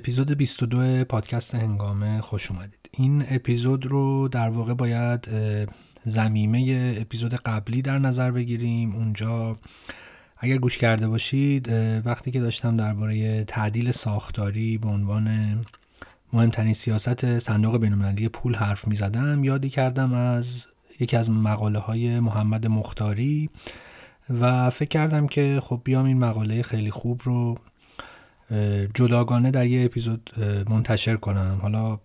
اپیزود 22 پادکست هنگامه خوش اومدید. این اپیزود رو در واقع باید زمیمه اپیزود قبلی در نظر بگیریم. اونجا اگر گوش کرده باشید وقتی که داشتم درباره تعدیل ساختاری به عنوان مهمترین سیاست صندوق بینالمللی پول حرف می زدم یادی کردم از یکی از مقاله های محمد مختاری و فکر کردم که خب بیام این مقاله خیلی خوب رو جداگانه در یه اپیزود منتشر کنم. حالا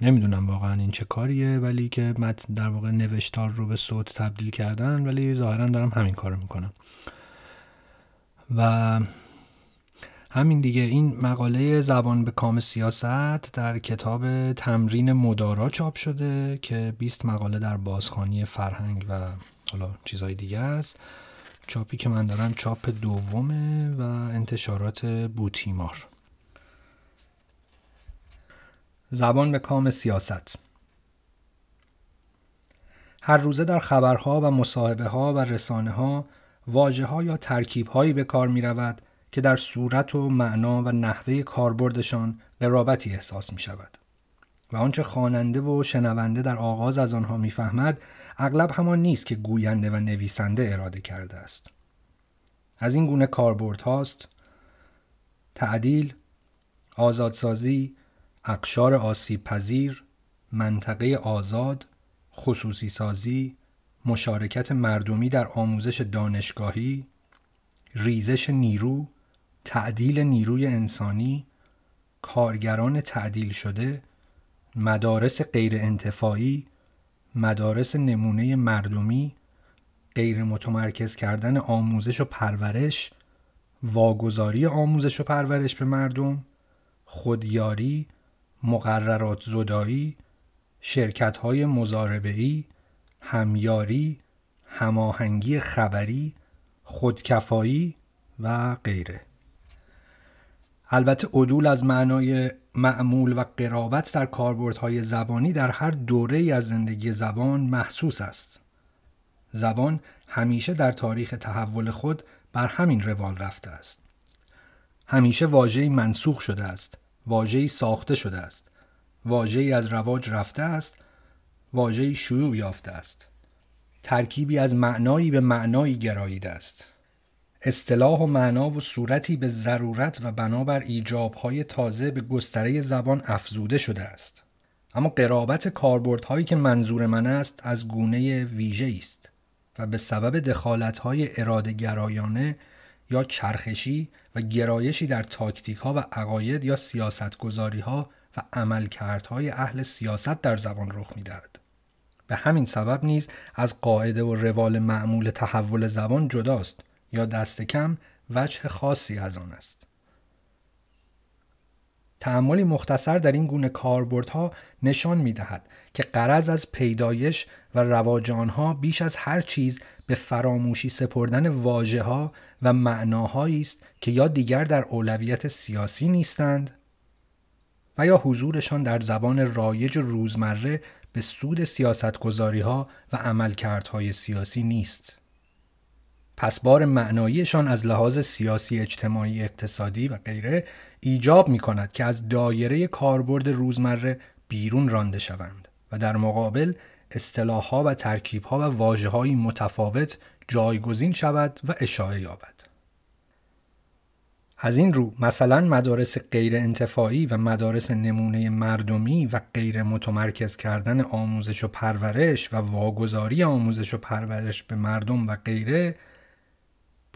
نمی‌دونم واقعا این چه کاریه ولی که متن در واقع نوشتار رو به صوت تبدیل کردن ولی ظاهرا دارم همین کارو می‌کنم. و همین دیگه. این مقاله زبان به کام سیاست در کتاب تمرین مدارا چاپ شده که 20 مقاله در بازخانی فرهنگ و حالا چیزهای دیگه است. چاپی که من دارم چاپ دومه و انتشارات بوتیمار زبان به کام سیاست هر روزه در خبرها و مصاحبه ها و رسانه ها واجه ها یا ترکیب هایی به کار می رود که در صورت و معنا و نحوه کاربردشان قرابتی احساس می شود. و آنچه خواننده و شنونده در آغاز از آنها می‌فهمد اغلب همان نیست که گوینده و نویسنده اراده کرده است. از این گونه کاربرد هاست تعدیل، آزادسازی، اقشار آسیب پذیر، منطقه آزاد، خصوصی سازی، مشارکت مردمی در آموزش دانشگاهی، ریزش نیرو، تعدیل نیروی انسانی، کارگران تعدیل شده، مدارس غیر انتفاعی، مدارس نمونه مردمی، غیر متمرکز کردن آموزش و پرورش، واگذاری آموزش و پرورش به مردم، خودیاری، مقررات زدایی، شرکت های مزاربه‌ای، همیاری، هماهنگی خبری، خودکفایی و غیره. البته عدول از معنای معمول و قرابت در کاربردهای زبانی در هر دوره از زندگی زبان محسوس است. زبان همیشه در تاریخ تحول خود بر همین روال رفته است. همیشه واژه‌ای منسوخ شده است، واژه‌ای ساخته شده است، واژه‌ای از رواج رفته است، واژه‌ای شیوع یافته است. ترکیبی از معنایی به معنایی گراییده است. اصطلاح و معنا و صورتی به ضرورت و بنابر ایجابهای تازه به گستره زبان افزوده شده است. اما قرابت کاربردهایی که منظور من است از گونه ویژه است و به سبب دخالتهای اراده گرایانه یا چرخشی و گرایشی در تاکتیک ها و عقاید یا سیاستگذاری ها و عملکردهای اهل سیاست در زبان رخ می‌دهد. به همین سبب نیز از قاعده و روال معمول تحول زبان جداست یا دست کم وجه خاصی از آن است. تعملی مختصر در این گونه کاربردها نشان می دهد که قرض از پیدایش و رواج آنها بیش از هر چیز به فراموشی سپردن واجه ها و معناهایی است که یا دیگر در اولویت سیاسی نیستند و یا حضورشان در زبان رایج روزمره به سود سیاستگذاری ها و عملکردهای سیاسی نیست. پس بار معناییشان از لحاظ سیاسی اجتماعی اقتصادی و غیره ایجاب می کند که از دایره کاربرد روزمره بیرون رانده شوند و در مقابل اصطلاحها و ترکیبها و واژه‌های متفاوت جایگزین شود و اشاعه یابد. از این رو مثلا مدارس غیر انتفاعی و مدارس نمونه مردمی و غیر متمرکز کردن آموزش و پرورش و واگذاری آموزش و پرورش به مردم و غیره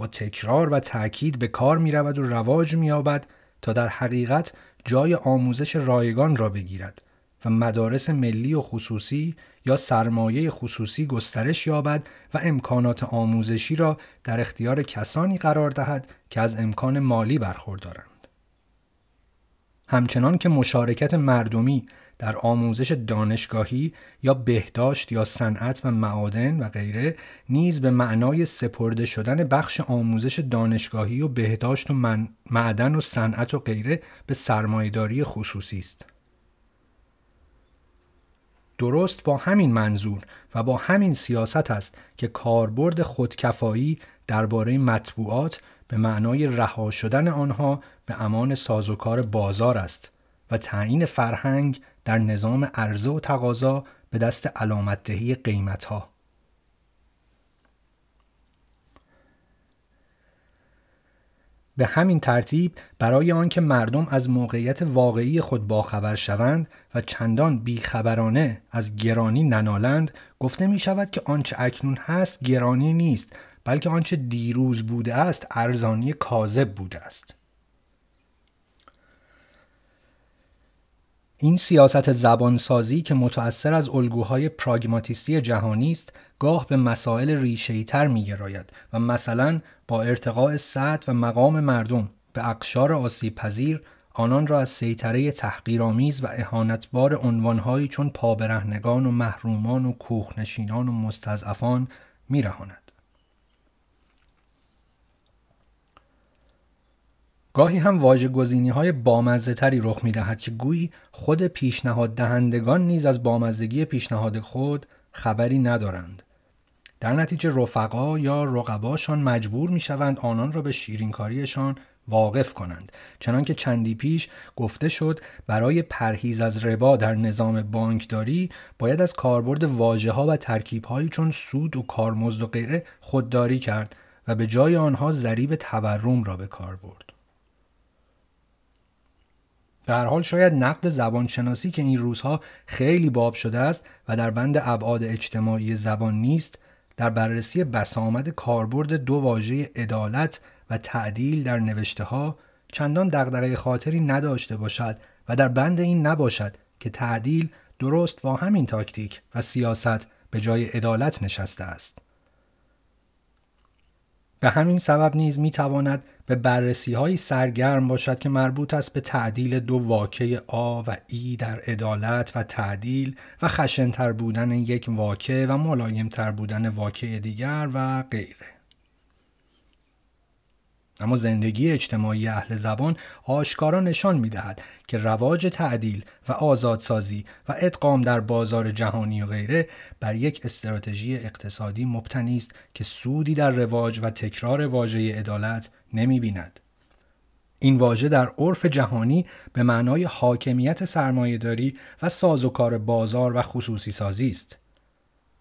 با تکرار و تأکید به کار می رود و رواج می یابد تا در حقیقت جای آموزش رایگان را بگیرد و مدارس ملی و خصوصی یا سرمایه خصوصی گسترش یابد و امکانات آموزشی را در اختیار کسانی قرار دهد که از امکان مالی برخوردارند. همچنان که مشارکت مردمی در آموزش دانشگاهی یا بهداشت یا صنعت و معادن و غیره نیز به معنای سپرده شدن بخش آموزش دانشگاهی و بهداشت و معدن و صنعت و غیره به سرمایهداری خصوصی است. درست با همین منظور و با همین سیاست است که کاربرد خودکفایی درباره مطبوعات به معنای رها شدن آنها به امان سازوکار بازار است و تعیین فرهنگ در نظام عرضه و تقاضا به دست علامت دهی قیمت ها. به همین ترتیب برای آنکه مردم از موقعیت واقعی خود باخبر شوند و چندان بیخبرانه از گرانی ننالند گفته می شود که آنچه اکنون هست گرانی نیست بلکه آنچه دیروز بوده است ارزانی کاذب بوده است این سیاست زبانسازی که متأثر از الگوهای پراگماتیستی جهانی است گاه به مسائل ریشه‌ای‌تر می‌گراید و مثلا با ارتقاء سطح و مقام مردم به اقشار آسیب پذیر آنان را از سیطره تحقیرآمیز و اهانتبار عنوانهایی چون پابرهنگان و محرومان و کوخنشینان و مستضعفان میرهاند. گاهی هم واژه گزینی های بامزه تری رخ می دهد که گویی خود پیشنهاد دهندگان نیز از بامزگی پیشنهاد خود خبری ندارند. در نتیجه رفقا یا رقباشان مجبور می شوند آنان را به شیرینکاریشان واقف کنند چنانکه چندی پیش گفته شد برای پرهیز از ربا در نظام بانکداری باید از کاربرد واژه ها و ترکیب هایی چون سود و کارمزد و غیره خودداری کرد و به جای آنها ضریب تورم را به کار برد در حال شاید نقد زبانشناسی که این روزها خیلی باب شده است و در بند ابعاد اجتماعی زبان نیست در بررسی بسامد کاربرد دو واژه عدالت و تعدیل در نوشته ها چندان دغدغه خاطری نداشته باشد و در بند این نباشد که تعدیل درست با همین تاکتیک و سیاست به جای عدالت نشسته است. به همین سبب نیز می تواند به بررسی های سرگرم باشد که مربوط است به تعدیل دو واکه آ و ای در عدالت و تعدیل و خشنتر بودن یک واکه و ملایمتر بودن واکه دیگر و غیره. اما زندگی اجتماعی اهل زبان آشکارا نشان می دهد که رواج تعدیل و آزادسازی و ادغام در بازار جهانی و غیره بر یک استراتژی اقتصادی مبتنی است که سودی در رواج و تکرار واژه عدالت نمی بیند. این واژه در عرف جهانی به معنای حاکمیت سرمایهداری و سازوکار بازار و خصوصی سازی است.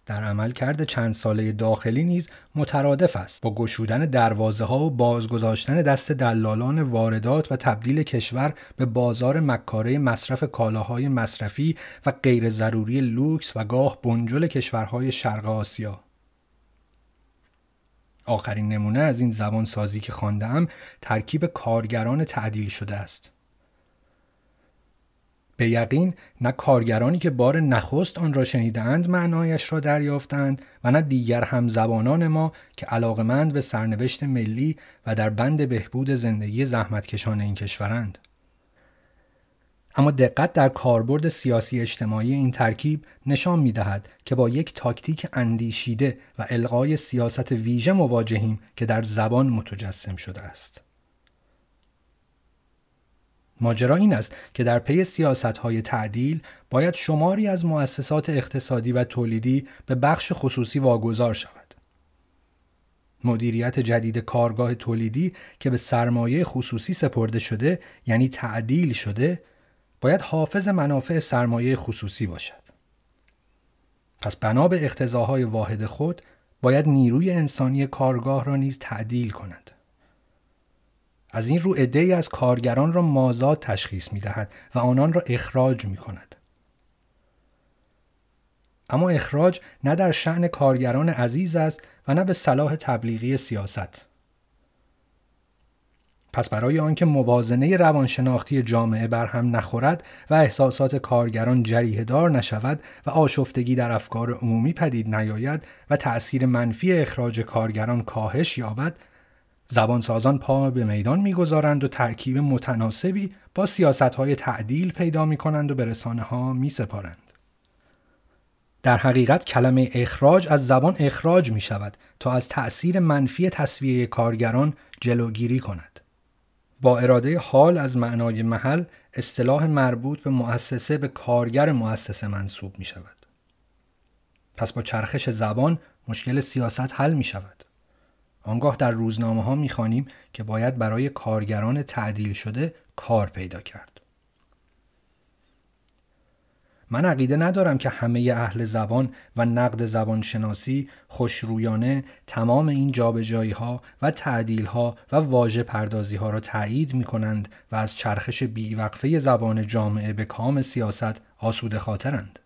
در عملکرد چند ساله داخلی نیز مترادف است با گشودن دروازه ها و بازگذاشتن دست دلالان واردات و تبدیل کشور به بازار مکاره مصرف کالاهای مصرفی و غیر ضروری لوکس و گاه بنجل کشورهای شرق آسیا آخرین نمونه از این زبان سازی که خواندم ترکیب کارگران تعدیل شده است به یقین نه کارگرانی که بار نخست آن را شنیدند معنایش را دریافتند و نه دیگر هم زبانان ما که علاقمند به سرنوشت ملی و در بند بهبود زندگی زحمتکشان این کشورند. اما دقت در کاربرد سیاسی اجتماعی این ترکیب نشان می دهد که با یک تاکتیک اندیشیده و القای سیاست ویژه مواجهیم که در زبان متجسم شده است. ماجرا این است که در پی سیاست های تعدیل باید شماری از مؤسسات اقتصادی و تولیدی به بخش خصوصی واگذار شود. مدیریت جدید کارگاه تولیدی که به سرمایه خصوصی سپرده شده یعنی تعدیل شده باید حافظ منافع سرمایه خصوصی باشد. پس بنا به اقتضاهای واحد خود باید نیروی انسانی کارگاه را نیز تعدیل کند. از این رو عدهای از کارگران را مازاد تشخیص می دهد و آنان را اخراج می کند. اما اخراج نه در شعن کارگران عزیز است و نه به صلاح تبلیغی سیاست. پس برای آنکه موازنه روانشناختی جامعه بر هم نخورد و احساسات کارگران جریه دار نشود و آشفتگی در افکار عمومی پدید نیاید و تأثیر منفی اخراج کارگران کاهش یابد زبانسازان پا به میدان می‌گذارند و ترکیب متناسبی با سیاست های تعدیل پیدا می کنند و به رسانه ها می سپارند. در حقیقت کلمه اخراج از زبان اخراج می شود تا از تأثیر منفی تصویه کارگران جلوگیری کند. با اراده حال از معنای محل اصطلاح مربوط به مؤسسه به کارگر مؤسسه منصوب می شود. پس با چرخش زبان مشکل سیاست حل می شود. آنگاه در روزنامه ها می‌خوانیم که باید برای کارگران تعدیل شده کار پیدا کرد. من عقیده ندارم که همه اهل زبان و نقد زبان شناسی خوشرویانه تمام این جابجایی ها و تعدیل ها و واژه پردازی ها را تایید می کنند و از چرخش بیوقفه زبان جامعه به کام سیاست آسوده خاطرند.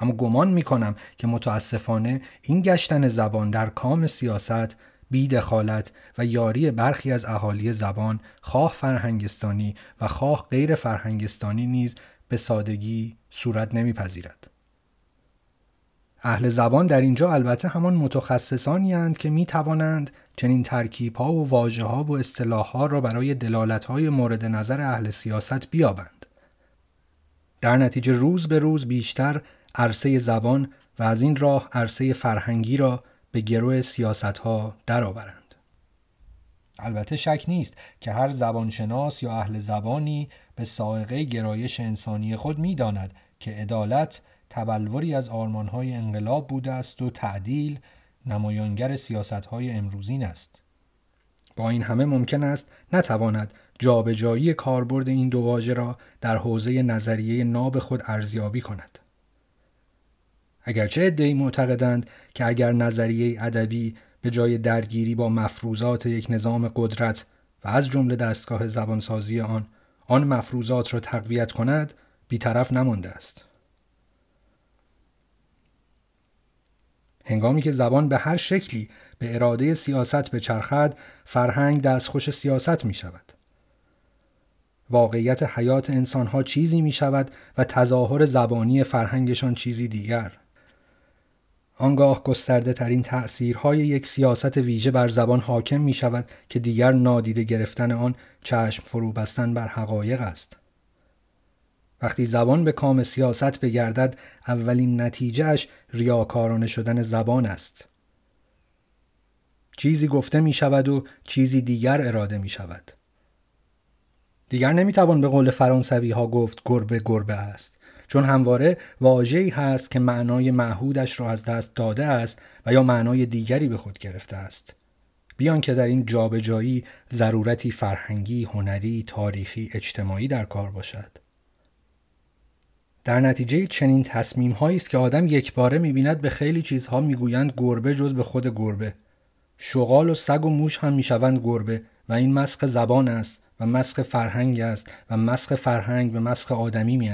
اما گمان می کنم که متاسفانه این گشتن زبان در کام سیاست بی دخالت و یاری برخی از اهالی زبان خواه فرهنگستانی و خواه غیر فرهنگستانی نیز به سادگی صورت نمیپذیرد. اهل زبان در اینجا البته همان متخصصانی هند که می توانند چنین ترکیب ها و واجه ها و اصطلاح ها را برای دلالت های مورد نظر اهل سیاست بیابند. در نتیجه روز به روز بیشتر عرصه زبان و از این راه عرصه فرهنگی را به گروه سیاست ها درآورند. البته شک نیست که هر زبانشناس یا اهل زبانی به سائقه گرایش انسانی خود می‌داند که عدالت تبلوری از آرمانهای انقلاب بوده است و تعدیل نمایانگر سیاستهای امروزین است. با این همه ممکن است نتواند جابجایی کاربرد این دو واژه را در حوزه نظریه ناب خود ارزیابی کند. اگرچه ادعی معتقدند که اگر نظریه ادبی به جای درگیری با مفروضات یک نظام قدرت و از جمله دستگاه زبانسازی آن آن مفروضات را تقویت کند بیطرف نمانده است. هنگامی که زبان به هر شکلی به اراده سیاست به چرخد فرهنگ دستخوش سیاست می شود واقعیت حیات انسانها چیزی می شود و تظاهر زبانی فرهنگشان چیزی دیگر. آنگاه گسترده ترین تأثیرهای یک سیاست ویژه بر زبان حاکم می شود که دیگر نادیده گرفتن آن چشم فرو بستن بر حقایق است. وقتی زبان به کام سیاست بگردد اولین نتیجهش ریاکارانه شدن زبان است. چیزی گفته می شود و چیزی دیگر اراده می شود. دیگر نمی توان به قول فرانسوی ها گفت گربه گربه است. چون همواره واژه‌ای هست که معنای معهودش را از دست داده است و یا معنای دیگری به خود گرفته است بیان که در این جابجایی ضرورتی فرهنگی، هنری، تاریخی، اجتماعی در کار باشد. در نتیجه چنین تصمیم است که آدم یک باره می‌بیند به خیلی چیزها می‌گویند گربه جز به خود گربه. شغال و سگ و موش هم می‌شوند گربه و این مسخ زبان است و مسخ فرهنگ است و مسخ فرهنگ به مسخ آدمی می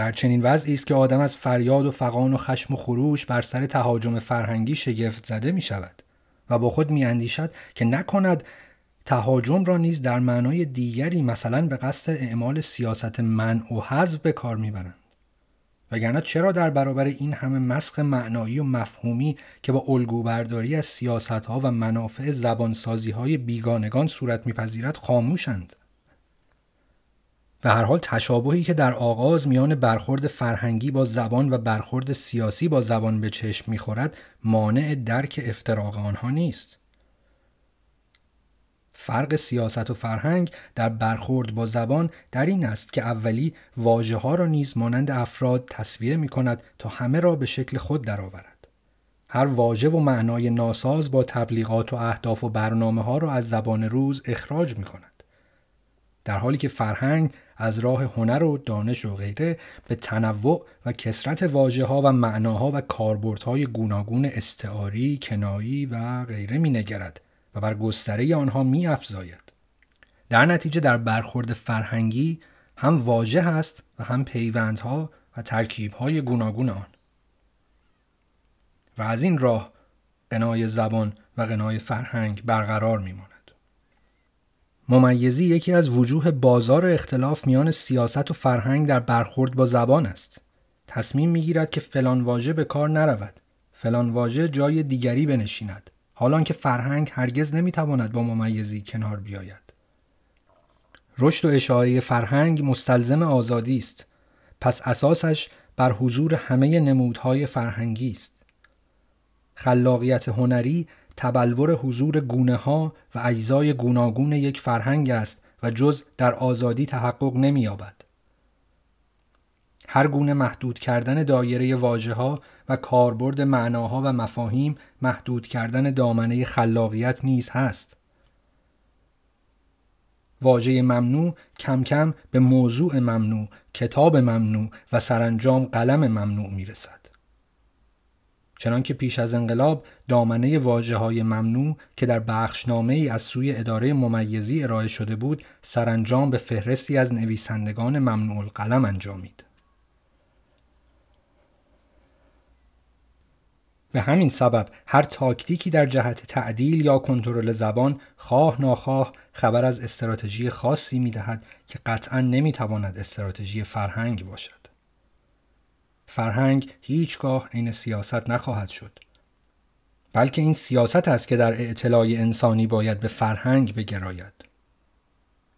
در چنین وضعی است که آدم از فریاد و فقان و خشم و خروش بر سر تهاجم فرهنگی شگفت زده می شود و با خود می اندیشد که نکند تهاجم را نیز در معنای دیگری مثلا به قصد اعمال سیاست منع و حذف به کار می‌برند. وگرنه چرا در برابر این همه مسخ معنایی و مفهومی که با الگو برداری از سیاست ها و منافع زبانسازی های بیگانگان صورت میپذیرد خاموشند؟ به هر حال تشابهی که در آغاز میان برخورد فرهنگی با زبان و برخورد سیاسی با زبان به چشم می‌خورد مانع درک افتراق آنها نیست فرق سیاست و فرهنگ در برخورد با زبان در این است که اولی واجه ها را نیز مانند افراد تصویه می کند تا همه را به شکل خود درآورد. هر واژه و معنای ناساز با تبلیغات و اهداف و برنامه ها را از زبان روز اخراج می کند. در حالی که فرهنگ از راه هنر و دانش و غیره به تنوع و کسرت واجه ها و معناها و کاربردهای گوناگون استعاری، کنایی و غیره می نگرد و بر گستره آنها می افزاید. در نتیجه در برخورد فرهنگی هم واژه هست و هم پیوندها و ترکیبهای گوناگون آن. و از این راه قنای زبان و قنای فرهنگ برقرار میماند. ممیزی یکی از وجوه بازار اختلاف میان سیاست و فرهنگ در برخورد با زبان است. تصمیم می‌گیرد که فلان واژه به کار نرود. فلان واژه جای دیگری بنشیند. حالان که فرهنگ هرگز نمی‌تواند با ممیزی کنار بیاید. رشد و اشاعه فرهنگ مستلزم آزادی است. پس اساسش بر حضور همه نمودهای فرهنگی است. خلاقیت هنری تبلور حضور گونه ها و اجزای گوناگون یک فرهنگ است و جز در آزادی تحقق نمی‌یابد. هر گونه محدود کردن دایره واژه ها و کاربرد معناها و مفاهیم محدود کردن دامنه خلاقیت نیز هست. واژه ممنوع کم کم به موضوع ممنوع، کتاب ممنوع و سرانجام قلم ممنوع می رسد. چنانکه پیش از انقلاب دامنه واجه های ممنوع که در بخشنامه ای از سوی اداره ممیزی ارائه شده بود سرانجام به فهرستی از نویسندگان ممنوع القلم انجامید. به همین سبب هر تاکتیکی در جهت تعدیل یا کنترل زبان خواه ناخواه خبر از استراتژی خاصی می دهد که قطعا نمی تواند استراتژی فرهنگ باشد. فرهنگ هیچگاه عین سیاست نخواهد شد. بلکه این سیاست است که در اعتلاع انسانی باید به فرهنگ بگراید.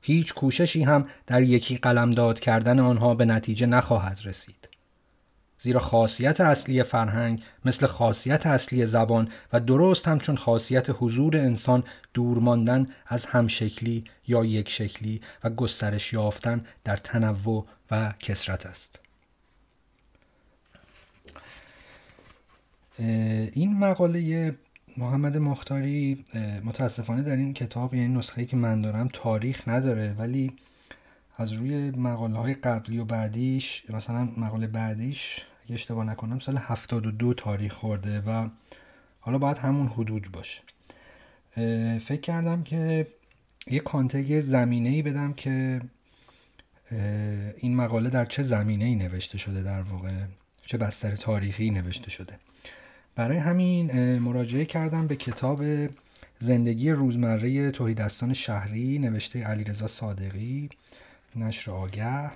هیچ کوششی هم در یکی قلمداد کردن آنها به نتیجه نخواهد رسید. زیرا خاصیت اصلی فرهنگ مثل خاصیت اصلی زبان و درست همچون خاصیت حضور انسان دور ماندن از همشکلی یا یک شکلی و گسترش یافتن در تنوع و کسرت است. این مقاله محمد مختاری متاسفانه در این کتاب یعنی نسخه که من دارم تاریخ نداره. ولی از روی مقاله های قبلی و بعدیش مثلا مقاله بعدیش اگه اشتباه نکنم سال 72 تاریخ خورده و حالا باید همون حدود باشه. فکر کردم که یه کانتگ زمینه ای بدم که این مقاله در چه زمینه ای نوشته شده در واقع؟ چه بستر تاریخی نوشته شده؟ برای همین مراجعه کردم به کتاب زندگی روزمره توحیدستان شهری نوشته علیرضا صادقی نشر آگه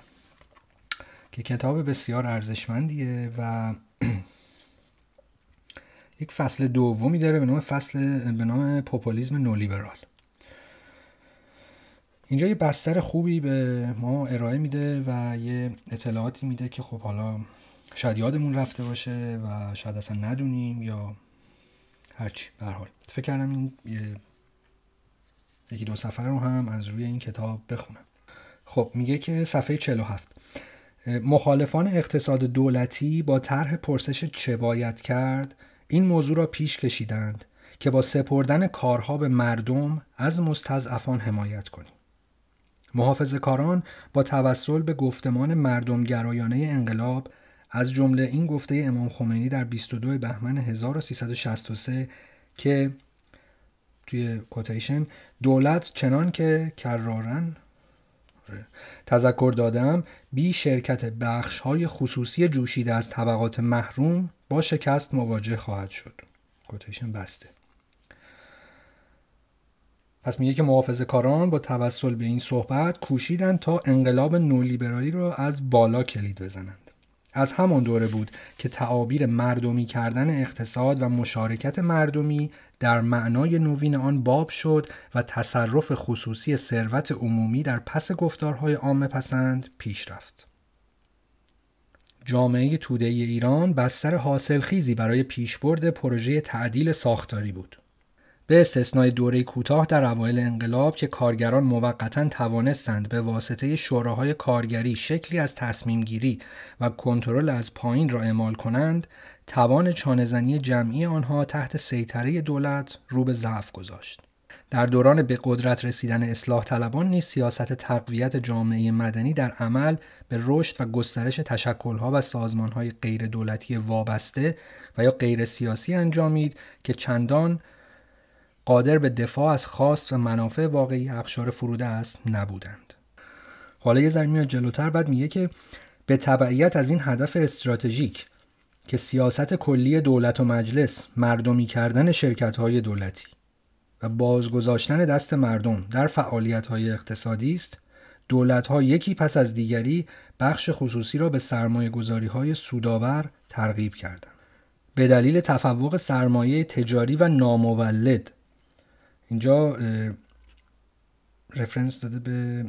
که کتاب بسیار ارزشمندیه و یک فصل دومی داره به نام فصل به نام پوپولیسم نولیبرال. اینجا یه بستر خوبی به ما ارائه میده و یه اطلاعاتی میده که خب حالا شاید یادمون رفته باشه و شاید اصلا ندونیم یا هرچی به حال. فکر کردم این یکی دو سفر رو هم از روی این کتاب بخونم. خب میگه که صفحه 47 مخالفان اقتصاد دولتی با طرح پرسش چه باید کرد؟ این موضوع را پیش کشیدند که با سپردن کارها به مردم از مستضعفان حمایت کنیم. محافظ کاران با توسل به گفتمان مردم گرایانه انقلاب از جمله این گفته امام خمینی در 22 بهمن 1363 که توی کوتیشن دولت چنان که کرارن آره، تذکر دادم بی شرکت بخش های خصوصی جوشیده از طبقات محروم با شکست مواجه خواهد شد. کوتیشن بسته. پس میگه که محافظ کاران با توسل به این صحبت کوشیدن تا انقلاب نولیبرالی رو از بالا کلید بزنند. از همان دوره بود که تعابیر مردمی کردن اقتصاد و مشارکت مردمی در معنای نوین آن باب شد و تصرف خصوصی ثروت عمومی در پس گفتارهای عامه پسند پیش رفت. جامعه توده ایران بستر حاصل خیزی برای پیشبرد پروژه تعدیل ساختاری بود. به استثنای دوره کوتاه در اوایل انقلاب که کارگران موقتا توانستند به واسطه شوراهای کارگری شکلی از تصمیم گیری و کنترل از پایین را اعمال کنند توان چانهزنی جمعی آنها تحت سیطره دولت رو به ضعف گذاشت. در دوران به قدرت رسیدن اصلاح طلبان نیز سیاست تقویت جامعه مدنی در عمل به رشد و گسترش تشکلها و سازمانهای غیر دولتی وابسته و یا غیر سیاسی انجامید که چندان قادر به دفاع از خواست و منافع واقعی اخشار فروده است نبودند. حالا یه ذره میاد جلوتر بعد میگه که به تبعیت از این هدف استراتژیک که سیاست کلی دولت و مجلس مردمی کردن شرکت های دولتی و بازگذاشتن دست مردم در فعالیت های اقتصادی است دولت ها یکی پس از دیگری بخش خصوصی را به سرمایه گذاری های سودآور ترغیب کردند به دلیل تفوق سرمایه تجاری و نامولد اینجا رفرنس داده به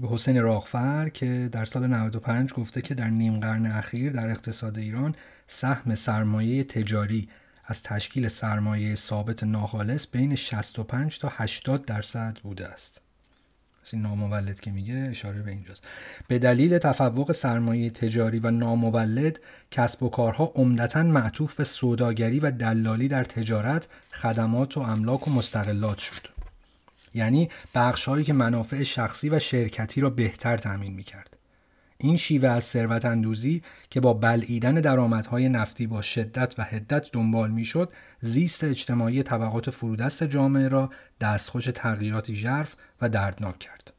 به حسین راغفر که در سال 95 گفته که در نیم قرن اخیر در اقتصاد ایران سهم سرمایه تجاری از تشکیل سرمایه ثابت ناخالص بین 65 تا 80 درصد بوده است. این نامولد که میگه اشاره به اینجاست. به دلیل تفوق سرمایه تجاری و نامولد کسب و کارها عمدتا معطوف به سوداگری و دلالی در تجارت خدمات و املاک و مستقلات شد. یعنی بخشهایی که منافع شخصی و شرکتی را بهتر تامین می‌کرد. این شیوه از ثروت اندوزی که با بلعیدن درآمدهای نفتی با شدت و حدت دنبال می‌شد زیست اجتماعی طبقات فرودست جامعه را دستخوش تغییراتی ژرف و دردناک کرد.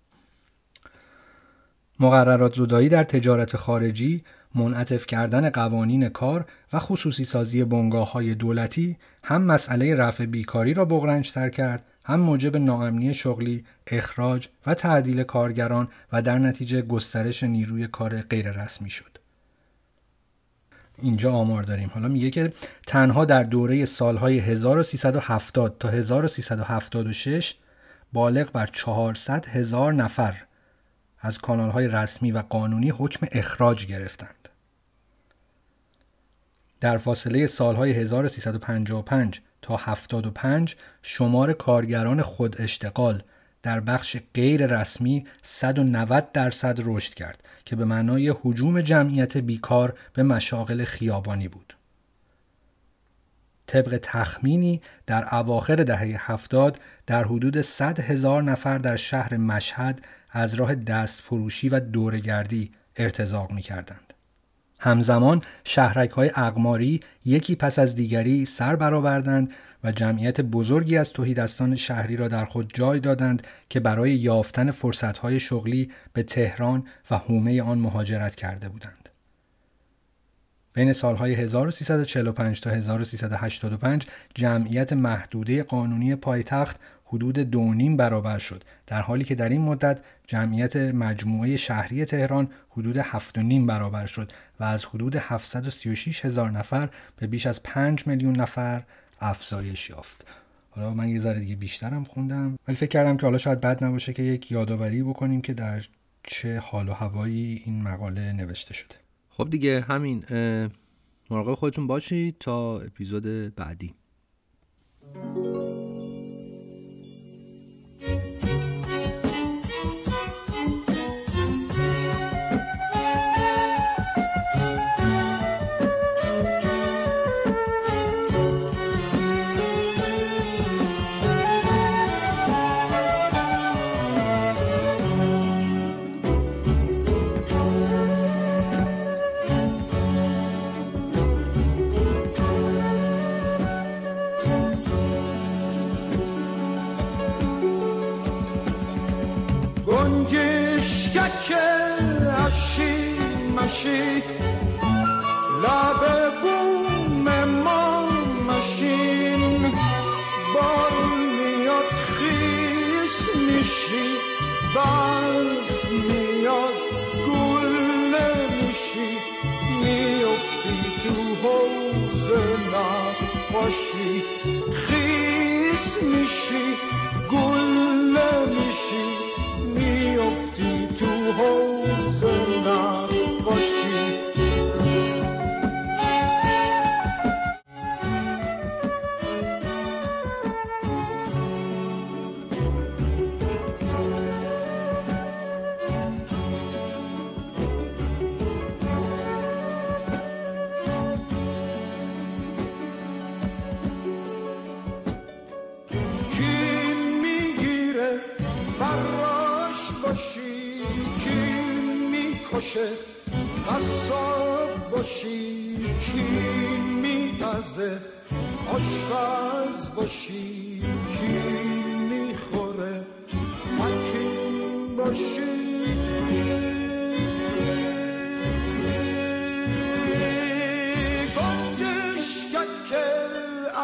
مقررات زدایی در تجارت خارجی منعطف کردن قوانین کار و خصوصی سازی بنگاه های دولتی هم مسئله رفع بیکاری را بغرنجتر کرد هم موجب ناامنی شغلی، اخراج و تعدیل کارگران و در نتیجه گسترش نیروی کار غیررسمی شد. اینجا آمار داریم حالا میگه که تنها در دوره سالهای 1370 تا 1376 بالغ بر 400 هزار نفر از کانالهای رسمی و قانونی حکم اخراج گرفتند. در فاصله سالهای 1355 تا 75 شمار کارگران خود اشتغال در بخش غیر رسمی 190 درصد رشد کرد که به معنای حجوم جمعیت بیکار به مشاغل خیابانی بود. طبق تخمینی در اواخر دهه هفتاد در حدود 100 هزار نفر در شهر مشهد از راه دست فروشی و دورگردی ارتزاق می کردند. همزمان شهرک های اقماری یکی پس از دیگری سر برآوردند و جمعیت بزرگی از توهیدستان شهری را در خود جای دادند که برای یافتن فرصتهای شغلی به تهران و حومه آن مهاجرت کرده بودند. بین سالهای 1345 تا 1385 جمعیت محدوده قانونی پایتخت حدود دونیم برابر شد در حالی که در این مدت جمعیت مجموعه شهری تهران حدود 7.5 برابر شد و از حدود 736 هزار نفر به بیش از 5 میلیون نفر افزایش یافت. حالا من یه ذره دیگه بیشترم خوندم ولی فکر کردم که حالا شاید بد نباشه که یک یادآوری بکنیم که در چه حال و هوایی این مقاله نوشته شده. خب دیگه همین مراقب خودتون باشید تا اپیزود بعدی.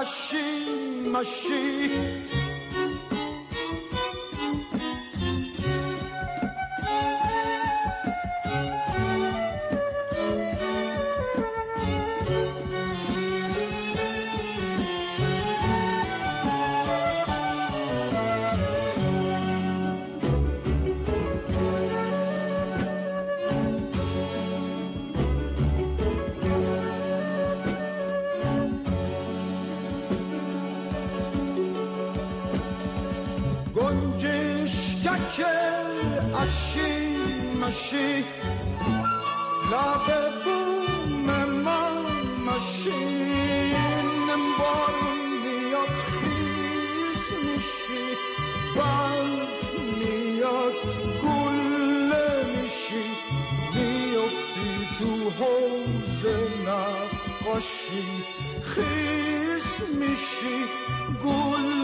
شکل اشی باشی خیس میشی گل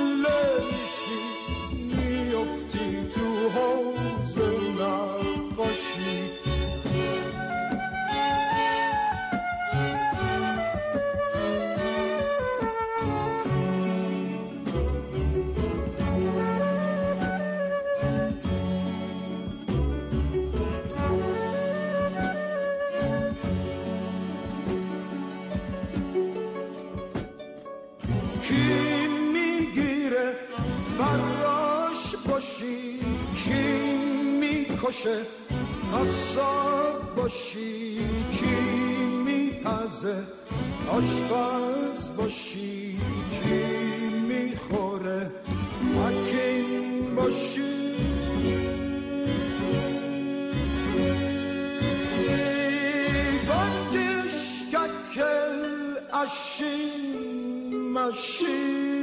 مزه آشپز باشی کی می‌خوره. حکیم باشی. گنجش ککل اشین مشین